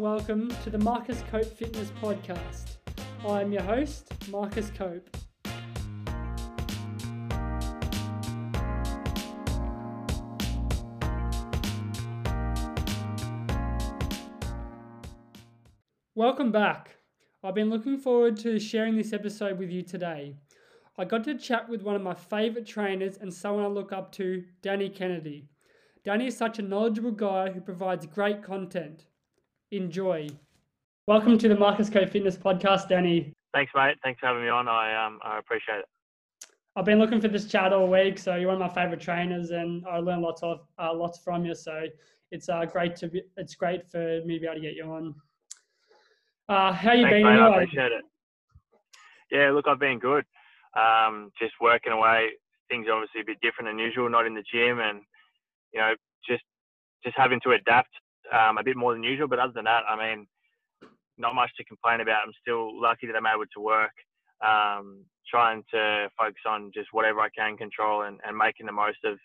and welcome to the Marcus Cope Fitness Podcast. I'm your host, Marcus Cope. Welcome back. I've been looking forward to sharing this episode with you today. I got to chat with one of my favourite trainers and someone I look up to, Danny Kennedy. Danny is such a knowledgeable guy who provides great content. Enjoy. Welcome to the Marcus Cope Fitness Podcast, Danny. Thanks, mate. Thanks for having me on. I um I appreciate it. I've been looking for this chat all week, so you're one of my favourite trainers, and I learned lots of uh, lots from you. So it's uh, great to be. It's great for me to be able to get you on. Uh, how you Thanks, been? mate. anyway? I appreciate it. Yeah, look, I've been good. Um, just working away. Things are obviously a bit different than usual. Not in the gym, and you know, just just having to adapt um, a bit more than usual. But other than that, I mean, not much to complain about. I'm still lucky that I'm able to work. Um, trying to focus on just whatever I can control and, and making the most of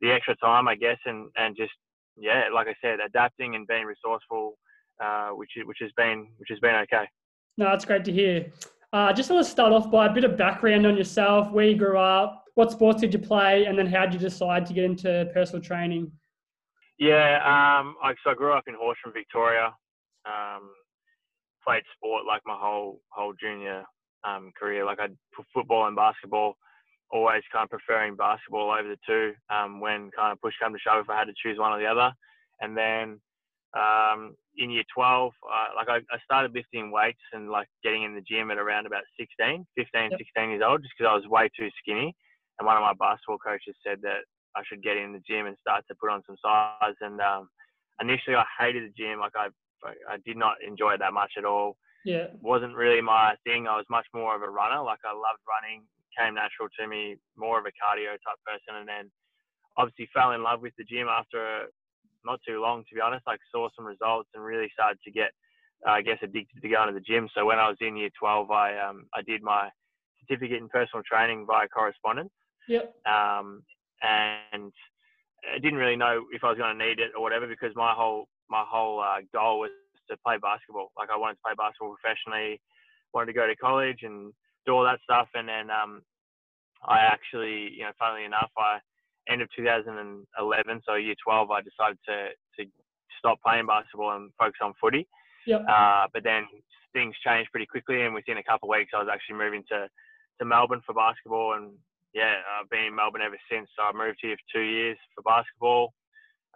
the extra time, I guess, and, and just yeah, like I said, adapting and being resourceful, uh, which which has been which has been okay. No, that's great to hear. Uh, just want to start off by a bit of background on yourself, where you grew up, what sports did you play, and then how did you decide to get into personal training? Yeah, um, I, so I grew up in Horsham, Victoria. Um, played sport like my whole whole junior um, career. Like I put football and basketball. Always kind of preferring basketball over the two. Um, when kind of push come to shove, if I had to choose one or the other. And then um, in year 12, uh, like I, I started lifting weights and like getting in the gym at around about 16, 15, Yep. 16 years old, just because I was way too skinny. And one of my basketball coaches said that I should get in the gym and start to put on some size. And um, initially, I hated the gym. Like I, I did not enjoy it that much at all. Yeah, wasn't really my thing. I was much more of a runner. Like I loved running, came natural to me, more of a cardio type person. And then obviously fell in love with the gym after not too long, to be honest. Like saw some results and really started to get, uh, I guess, addicted to going to the gym. So when I was in year 12, I um, I did my certificate in personal training via correspondence. yep, Um, and I didn't really know if I was going to need it or whatever because my whole my whole uh, goal was to play basketball. Like I wanted to play basketball professionally, wanted to go to college and do all that stuff. And then um, I actually, you know, funnily enough, I end of 2011, so year 12, I decided to to stop playing basketball and focus on footy. yep, Uh, but then things changed pretty quickly, and within a couple of weeks, I was actually moving to, to Melbourne for basketball. And yeah, I've been in Melbourne ever since. So I moved here for two years for basketball.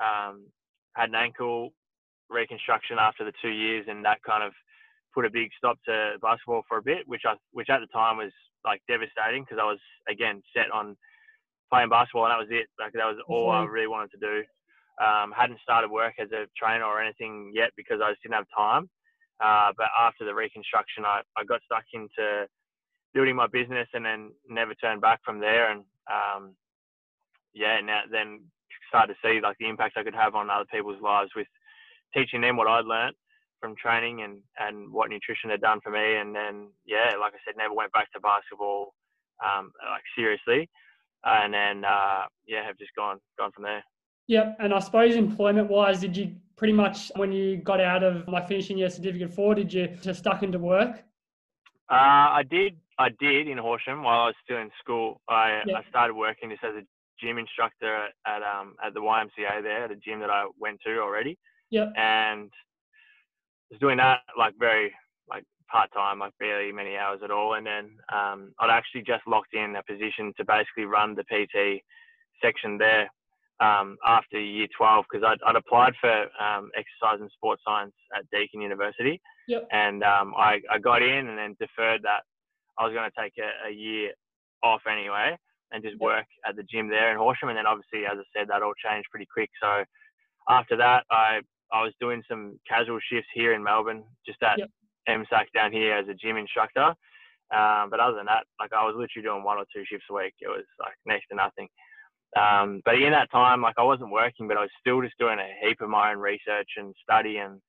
Um, had an ankle reconstruction after the two years, and that kind of put a big stop to basketball for a bit, which I which at the time was like devastating because I was again set on playing basketball, and that was it. Like that was all I Mhm. really wanted to do. Um, hadn't started work as a trainer or anything yet because I just didn't have time. Uh, but after the reconstruction, I, I got stuck into building my business and then never turned back from there. And um, yeah, now then started to see like the impact I could have on other people's lives with teaching them what I'd learned from training and, and what nutrition had done for me. And then, yeah, like I said, never went back to basketball, um, like seriously. And then, uh, yeah, have just gone, gone from there. yep. And I suppose employment-wise, did you pretty much when you got out of like finishing your certificate four, did you just stuck into work? Uh, I did. I did in Horsham while I was still in school. I, Yeah. I started working just as a gym instructor at um at the YMCA there, at a gym that I went to already, Yep, and was doing that like very like part time, like barely many hours at all. And then um, I'd actually just locked in a position to basically run the PT section there um, after year 12 because I'd, I'd applied for um, exercise and sports science at Deakin University. Yep. And um, I, I got in and then deferred that. I was going to take a, a year off anyway and just work at the gym there in Horsham. And then obviously, as I said, that all changed pretty quick. So after that, I, I was doing some casual shifts here in Melbourne, just at Yep. MSAC down here as a gym instructor. Um, but other than that, like I was literally doing one or two shifts a week. It was like next to nothing. Um, but in that time, like I wasn't working, but I was still just doing a heap of my own research and study, and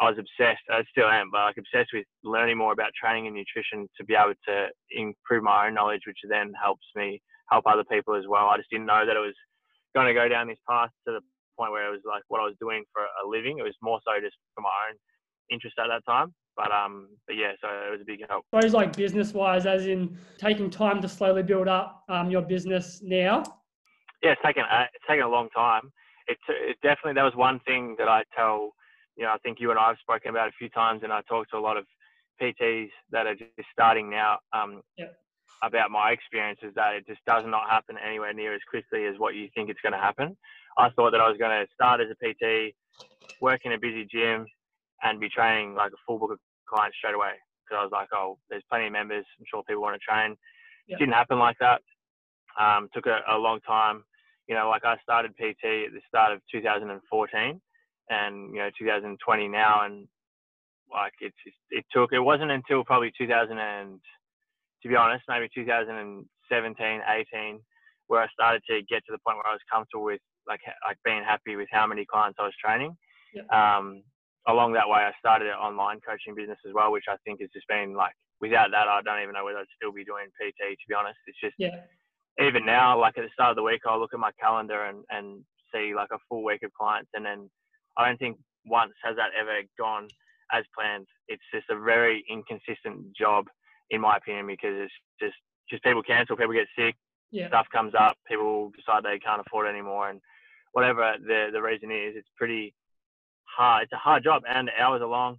I was obsessed. I still am, but like obsessed with learning more about training and nutrition to be able to improve my own knowledge, which then helps me help other people as well. I just didn't know that it was going to go down this path to the point where it was like what I was doing for a living. It was more so just for my own interest at that time. But um, but yeah, so it was a big help. I suppose like business wise, as in taking time to slowly build up um, your business now. Yeah, it's taken uh, it's taken a long time. It, it definitely that was one thing that I tell. You know, I think you and I have spoken about a few times, and I talk to a lot of PTs that are just starting now um, yep. about my experience is that it just does not happen anywhere near as quickly as what you think it's going to happen. I thought that I was going to start as a PT, work in a busy gym, and be training like a full book of clients straight away. Because I was like, oh, there's plenty of members. I'm sure people want to train. Yep. It didn't happen like that. Um, took a, a long time. You know, like I started PT at the start of 2014 and, you know, 2020 now. And like it's, it took, it wasn't until probably 2000 and, to be honest, maybe 2017, 18, where I started to get to the point where I was comfortable with like, like being happy with how many clients I was training. Yep. Um, along that way, I started an online coaching business as well, which I think has just been like, without that, I don't even know whether I'd still be doing PT, to be honest. It's just, yeah. even now, like at the start of the week, I'll look at my calendar and, and see like a full week of clients. And then I don't think once has that ever gone as planned. It's just a very inconsistent job, in my opinion, because it's just, just people cancel, people get sick, yeah. stuff comes up, people decide they can't afford it anymore. And whatever the, the reason is, it's pretty, hard. It's a hard job, and the hours are long.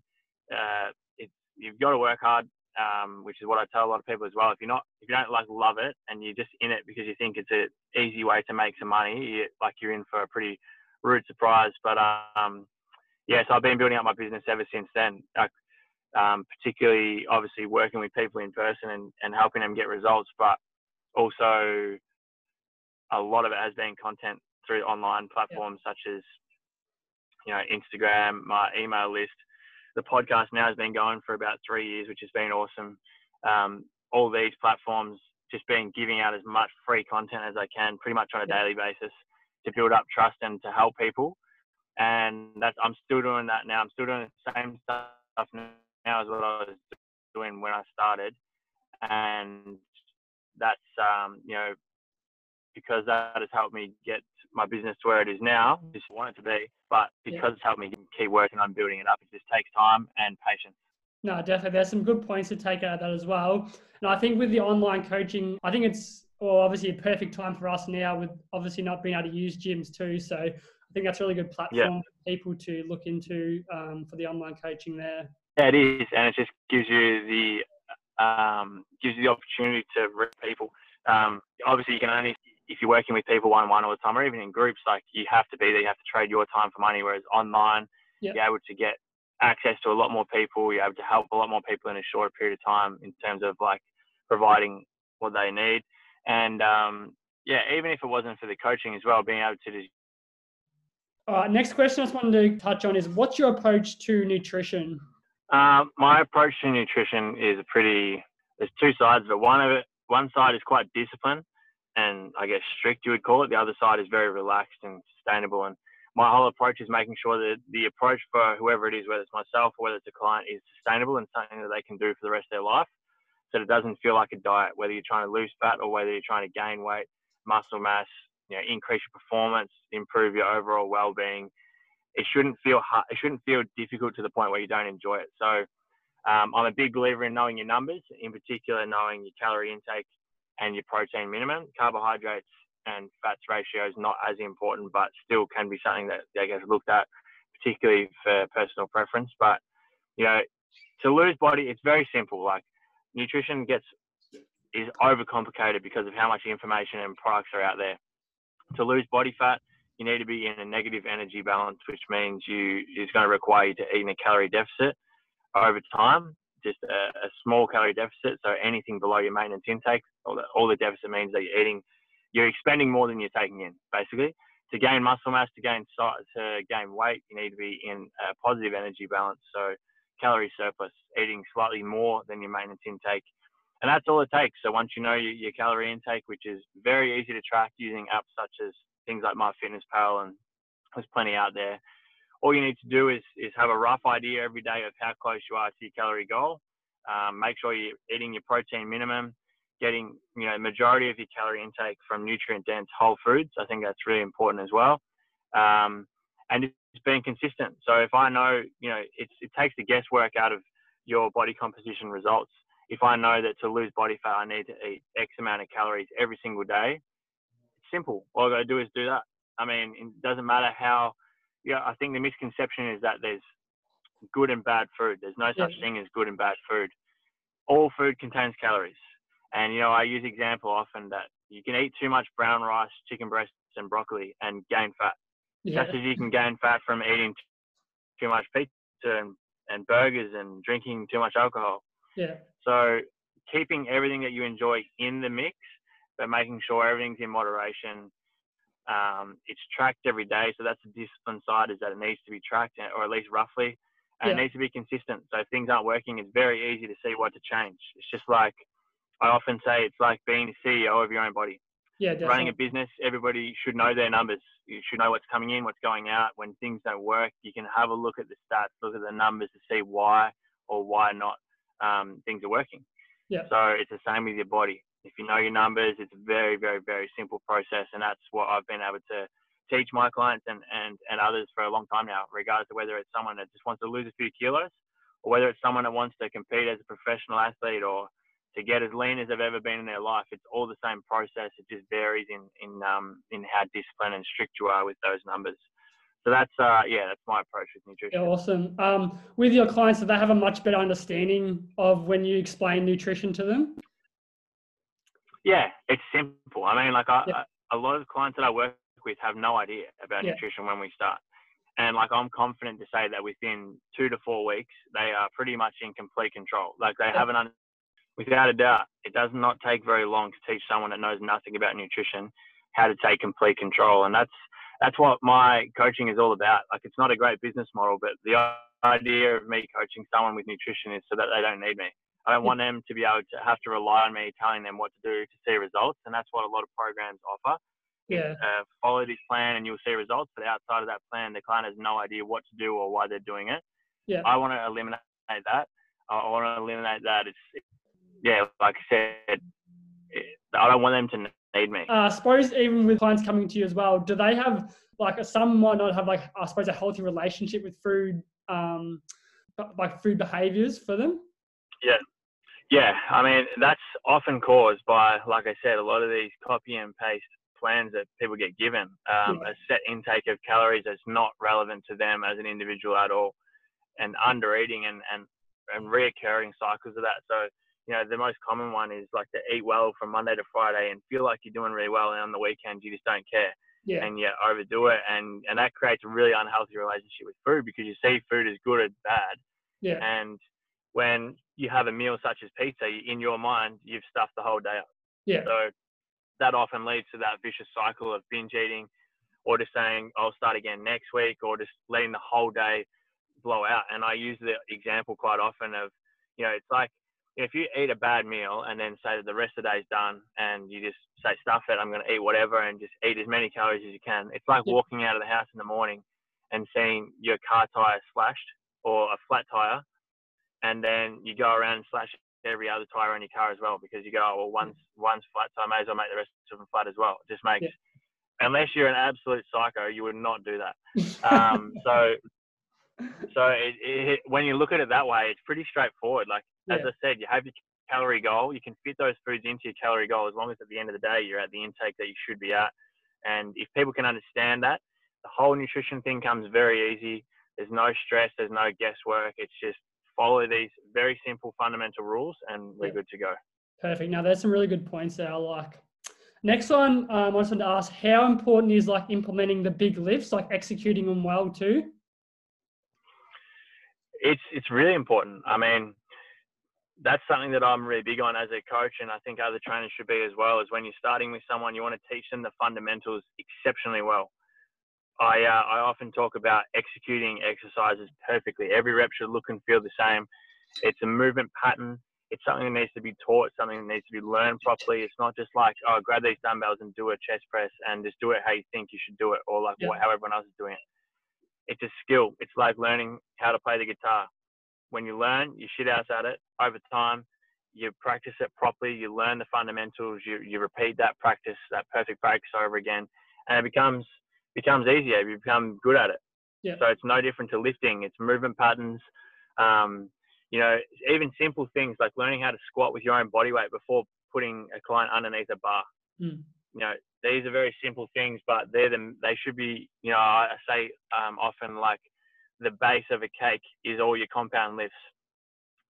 Uh, it's you've got to work hard, um, which is what I tell a lot of people as well. If you're not, if you don't like love it, and you're just in it because you think it's an easy way to make some money, you, like you're in for a pretty rude surprise. But um, yeah, so I've been building up my business ever since then. Like, um, particularly, obviously, working with people in person and, and helping them get results, but also a lot of it has been content through online platforms yeah. such as you know, Instagram, my email list. The podcast now has been going for about three years, which has been awesome. Um, all these platforms just been giving out as much free content as I can, pretty much on a daily basis, to build up trust and to help people. And that's I'm still doing that now. I'm still doing the same stuff now as what I was doing when I started, and that's um, you know because that has helped me get my business to where it is now. Just want it to be, but because yeah. it's helped me keep working on building it up, it just takes time and patience. No, definitely. There's some good points to take out of that as well. And I think with the online coaching, I think it's well, obviously a perfect time for us now with obviously not being able to use gyms too. So I think that's a really good platform yeah. for people to look into um, for the online coaching there. Yeah, it is, and it just gives you the um, gives you the opportunity to reach people. Um, obviously, you can only if you're working with people one on one all the time, or even in groups, like you have to be there. You have to trade your time for money. Whereas online, yep. you're able to get access to a lot more people. You're able to help a lot more people in a shorter period of time in terms of like providing what they need. And um, yeah, even if it wasn't for the coaching as well, being able to just. All right, next question I just wanted to touch on is what's your approach to nutrition? Um, my approach to nutrition is pretty. There's two sides but. One of it, one side is quite disciplined, and I guess strict, you would call it. The other side is very relaxed and sustainable. And my whole approach is making sure that the approach for whoever it is, whether it's myself or whether it's a client, is sustainable and something that they can do for the rest of their life. So it doesn't feel like a diet, whether you're trying to lose fat or whether you're trying to gain weight, muscle mass, you know, increase your performance, improve your overall well-being. It shouldn't feel hard, it shouldn't feel difficult to the point where you don't enjoy it. So um, I'm a big believer in knowing your numbers, in particular knowing your calorie intake and your protein minimum. Carbohydrates and fats ratio is not as important, but still can be something that I guess looked at, particularly for personal preference. But you know, to lose body, it's very simple. Like nutrition gets is overcomplicated because of how much information and products are out there. To lose body fat, you need to be in a negative energy balance, which means you is going to require you to eat in a calorie deficit over time just a, a, small calorie deficit. So anything below your maintenance intake, all the, all the deficit means that you're eating, you're expending more than you're taking in, basically. To gain muscle mass, to gain to gain weight, you need to be in a positive energy balance. So calorie surplus, eating slightly more than your maintenance intake. And that's all it takes. So once you know your, your calorie intake, which is very easy to track using apps such as things like MyFitnessPal, and there's plenty out there all you need to do is, is have a rough idea every day of how close you are to your calorie goal. Um, make sure you're eating your protein minimum, getting you know majority of your calorie intake from nutrient dense whole foods. I think that's really important as well. Um, and it's being consistent. So if I know, you know, it's, it takes the guesswork out of your body composition results. If I know that to lose body fat, I need to eat X amount of calories every single day, it's simple. All I got to do is do that. I mean, it doesn't matter how, yeah, I think the misconception is that there's good and bad food. There's no such yeah. thing as good and bad food. All food contains calories. And, you know, I use example often that you can eat too much brown rice, chicken breasts, and broccoli and gain fat. Yeah. Just as you can gain fat from eating too much pizza and, and burgers and drinking too much alcohol. Yeah. So keeping everything that you enjoy in the mix, but making sure everything's in moderation. Um, it's tracked every day, so that's the discipline side is that it needs to be tracked, or at least roughly, and yeah. it needs to be consistent. So if things aren't working, it's very easy to see what to change. It's just like I often say, it's like being the CEO of your own body. Yeah, definitely. running a business, everybody should know their numbers. You should know what's coming in, what's going out. When things don't work, you can have a look at the stats, look at the numbers to see why or why not um, things are working. Yeah. So it's the same with your body. If you know your numbers, it's a very, very, very simple process, and that's what I've been able to teach my clients and, and, and others for a long time now, regardless of whether it's someone that just wants to lose a few kilos or whether it's someone that wants to compete as a professional athlete or to get as lean as they've ever been in their life. It's all the same process. It just varies in in um, in how disciplined and strict you are with those numbers. So that's uh, yeah, that's my approach with nutrition. Yeah, awesome. Um, with your clients, do they have a much better understanding of when you explain nutrition to them? Yeah, it's simple. I mean, like I, yeah. I, a lot of clients that I work with have no idea about yeah. nutrition when we start. And like I'm confident to say that within two to four weeks, they are pretty much in complete control. Like they have an without a doubt, it does not take very long to teach someone that knows nothing about nutrition how to take complete control. And that's that's what my coaching is all about. Like it's not a great business model, but the idea of me coaching someone with nutrition is so that they don't need me. I don't want them to be able to have to rely on me telling them what to do to see results, and that's what a lot of programs offer. Yeah. Uh, follow this plan and you'll see results, but outside of that plan, the client has no idea what to do or why they're doing it. Yeah. I want to eliminate that. I want to eliminate that. It's yeah, like I said, I don't want them to need me. Uh, I suppose even with clients coming to you as well, do they have like some might not have like I suppose a healthy relationship with food, um, like food behaviors for them? Yeah, yeah. I mean that's often caused by, like I said, a lot of these copy and paste plans that people get given, um, yeah. a set intake of calories that's not relevant to them as an individual at all, and under eating and and and reoccurring cycles of that. So you know, the most common one is like to eat well from Monday to Friday and feel like you're doing really well, and on the weekends you just don't care. Yeah. And you overdo it, and and that creates a really unhealthy relationship with food because you see food as good or bad. Yeah. And when you have a meal such as pizza, in your mind you've stuffed the whole day up. Yeah. So that often leads to that vicious cycle of binge eating, or just saying I'll start again next week, or just letting the whole day blow out. And I use the example quite often of, you know, it's like if you eat a bad meal and then say that the rest of the day's done and you just say stuff it, I'm going to eat whatever and just eat as many calories as you can. It's like walking out of the house in the morning and seeing your car tire slashed or a flat tire, and then you go around and slash every other tire on your car as well because you go, oh, well, one's one's flat, so I may as well make the rest of them flat as well. It just makes, yeah. unless you're an absolute psycho, you would not do that. um, so so it, it, when you look at it that way, it's pretty straightforward. Like as I said, you have your calorie goal. You can fit those foods into your calorie goal as long as at the end of the day you're at the intake that you should be at. And if people can understand that, the whole nutrition thing comes very easy. There's no stress. There's no guesswork. It's just follow these very simple fundamental rules, and we're good to go. Perfect. Now there's some really good points there. I like. Next one, um, I wanted to ask, how important is like implementing the big lifts, like executing them well too? it's it's really important. I mean, that's something that I'm really big on as a coach, and I think other trainers should be as well. Is when you're starting with someone, you want to teach them the fundamentals exceptionally well. I uh, I often talk about executing exercises perfectly. Every rep should look and feel the same. It's a movement pattern. It's something that needs to be taught. Something that needs to be learned properly. It's not just like oh, grab these dumbbells and do a chest press and just do it how you think you should do it, or like yeah. what, how everyone else is doing it it's a skill. It's like learning how to play the guitar. When you learn, you shit out at it over time. You practice it properly. You learn the fundamentals. You, you repeat that practice, that perfect practice over again, and it becomes becomes easier. You become good at it. Yeah. So it's no different to lifting. It's movement patterns. Um, you know, even simple things like learning how to squat with your own body weight before putting a client underneath a bar. Mm. You know, these are very simple things, but they're the, they should be, you know, I say um, often like the base of a cake is all your compound lifts.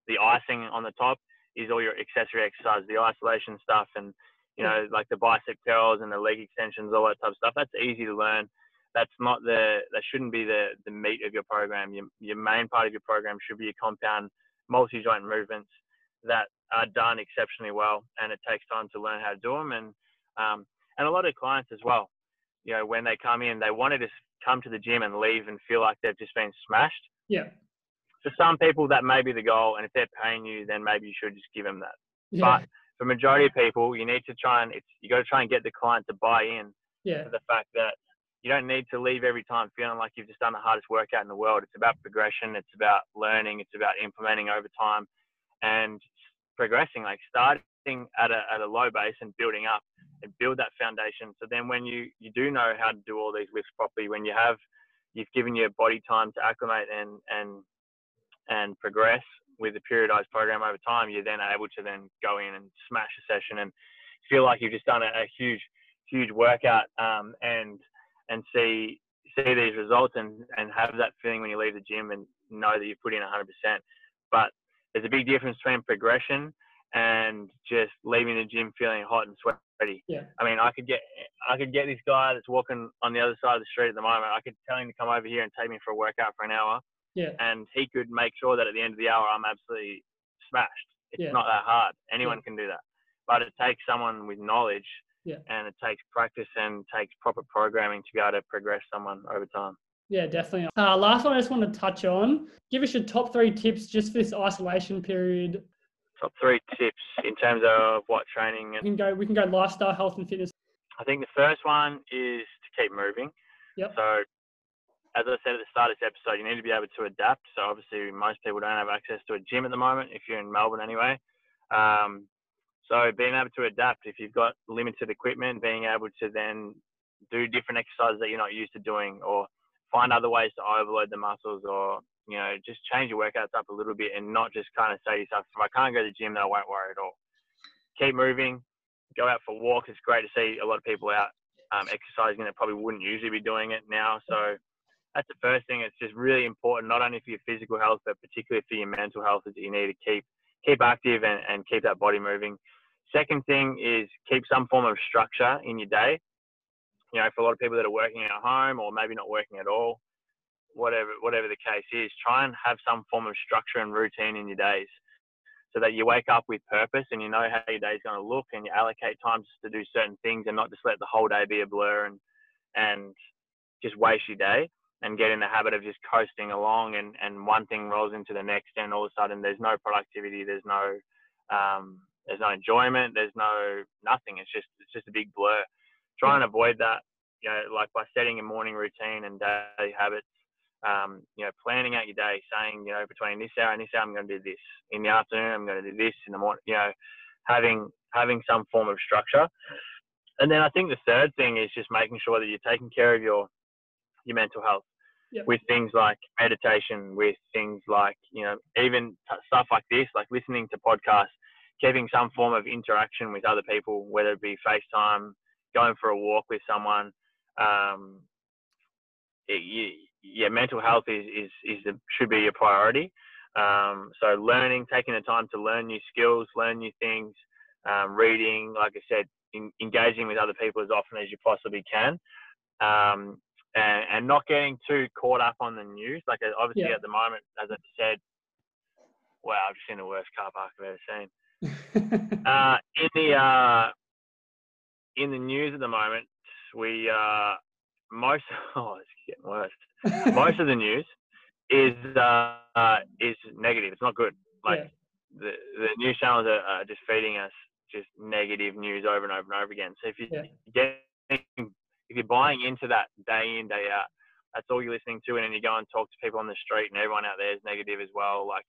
The icing on the top is all your accessory exercise, the isolation stuff, and you know, like the bicep curls and the leg extensions, all that type of stuff. That's easy to learn. That's not the that shouldn't be the the meat of your program. Your your main part of your program should be your compound multi joint movements that are done exceptionally well, and it takes time to learn how to do them. And um, and a lot of clients as well. You know, when they come in, they want to just come to the gym and leave and feel like they've just been smashed. Yeah. For some people, that may be the goal, and if they're paying you, then maybe you should just give them that. Yeah. But for majority of people, you need to try and it's you got to try and get the client to buy in yeah. to the fact that you don't need to leave every time feeling like you've just done the hardest workout in the world. It's about progression. It's about learning. It's about implementing over time and progressing. Like starting at a at a low base and building up and build that foundation. So then when you you do know how to do all these lifts properly, when you have you've given your body time to acclimate and and and progress with the periodized program over time, you're then able to then go in and smash a session and feel like you've just done a, a huge, huge workout um, and and see see these results and, and have that feeling when you leave the gym and know that you've put in 100%. But there's a big difference between progression and just leaving the gym feeling hot and sweaty. Yeah. I mean, I could get I could get this guy that's walking on the other side of the street at the moment. I could tell him to come over here and take me for a workout for an hour Yeah. and he could make sure that at the end of the hour I'm absolutely smashed. It's Yeah. not that hard. Anyone can do that. But it takes someone with knowledge Yeah. and it takes practice and takes proper programming to be able to progress someone over time. Yeah, definitely. Uh, last one I just want to touch on. Give us your top three tips just for this isolation period. Top three tips in terms of what training We can go. We can go lifestyle, health, and fitness. I think the first one is to keep moving. Yep. So as I said at the start of this episode, you need to be able to adapt. So obviously most people don't have access to a gym at the moment if you're in Melbourne anyway. Um, so being able to adapt if you've got limited equipment, being able to then do different exercises that you're not used to doing or find other ways to overload the muscles or, you know, just change your workouts up a little bit and not just kind of say to yourself, if I can't go to the gym, then I won't worry at all. Keep moving, go out for walks. It's great to see a lot of people out um, exercising that probably wouldn't usually be doing it now. So that's the first thing. It's just really important, not only for your physical health, but particularly for your mental health, is that you need to keep keep active and, and keep that body moving. Second thing is keep some form of structure in your day. You know, for a lot of people that are working at home or maybe not working at all, whatever whatever the case is, try and have some form of structure and routine in your days, so that you wake up with purpose and you know how your day's going to look, and you allocate time just to do certain things and not just let the whole day be a blur and and just waste your day and get in the habit of just coasting along and, and one thing rolls into the next and all of a sudden there's no productivity there's no um, there's no enjoyment there's no nothing. It's just it's just a big blur. Try and avoid that you know like by setting a morning routine and daily habits um, you know planning out your day saying you know between this hour and this hour i'm going to do this in the afternoon i'm going to do this in the morning you know having having some form of structure and then i think the third thing is just making sure that you're taking care of your your mental health Yep. with things like meditation, with things like, you know, even t- stuff like this, like listening to podcasts, keeping some form of interaction with other people, whether it be FaceTime, going for a walk with someone. Um, it, you, yeah, mental health is, is, is the, should be your priority. Um, so learning, taking the time to learn new skills, learn new things, um, reading, like I said, in, engaging with other people as often as you possibly can. Um, and, and not getting too caught up on the news. Like uh, obviously Yeah. at the moment, as I said, wow, I've just seen the worst car park I've ever seen. Uh, in the uh, in the news at the moment, we uh, most oh it's getting worse. Most of the news is uh, uh, is negative. It's not good. Like Yeah. the the news channels are, are just feeding us just negative news over and over and over again. So if you Yeah. get if you're buying into that day in day out, that's all you're listening to, and then you go and talk to people on the street, and everyone out there is negative as well. Like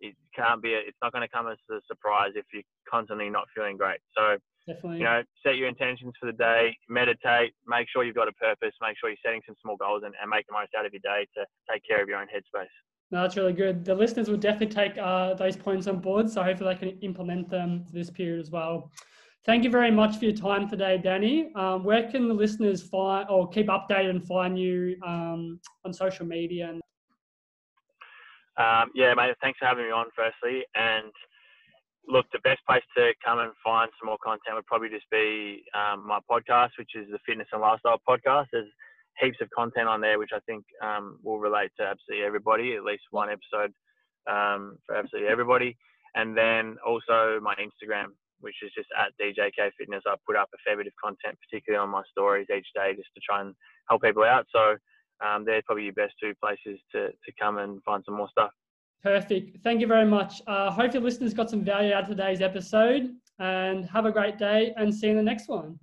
it can't be. A, it's not going to come as a surprise if you're constantly not feeling great. So Definitely. You know, set your intentions for the day, meditate, make sure you've got a purpose, make sure you're setting some small goals and, and make the most out of your day to take care of your own headspace. No, that's really good. The listeners will definitely take uh, those points on board, so hopefully they can implement them this period as well. Thank you very much for your time today, Danny. Um, where can the listeners find or keep updated and find you um, on social media? And... Um, yeah, mate. Thanks for having me on, firstly. And look, the best place to come and find some more content would probably just be um, my podcast, which is the Fitness and Lifestyle Podcast. There's heaps of content on there, which I think um, will relate to absolutely everybody. At least one episode um, for absolutely everybody. And then also my Instagram, which is just at DJK Fitness. I put up a fair bit of content, particularly on my stories each day, just to try and help people out. So um, they're probably your best two places to, to come and find some more stuff. Perfect. Thank you very much. Uh, hope your listeners got some value out of today's episode and have a great day and see you in the next one.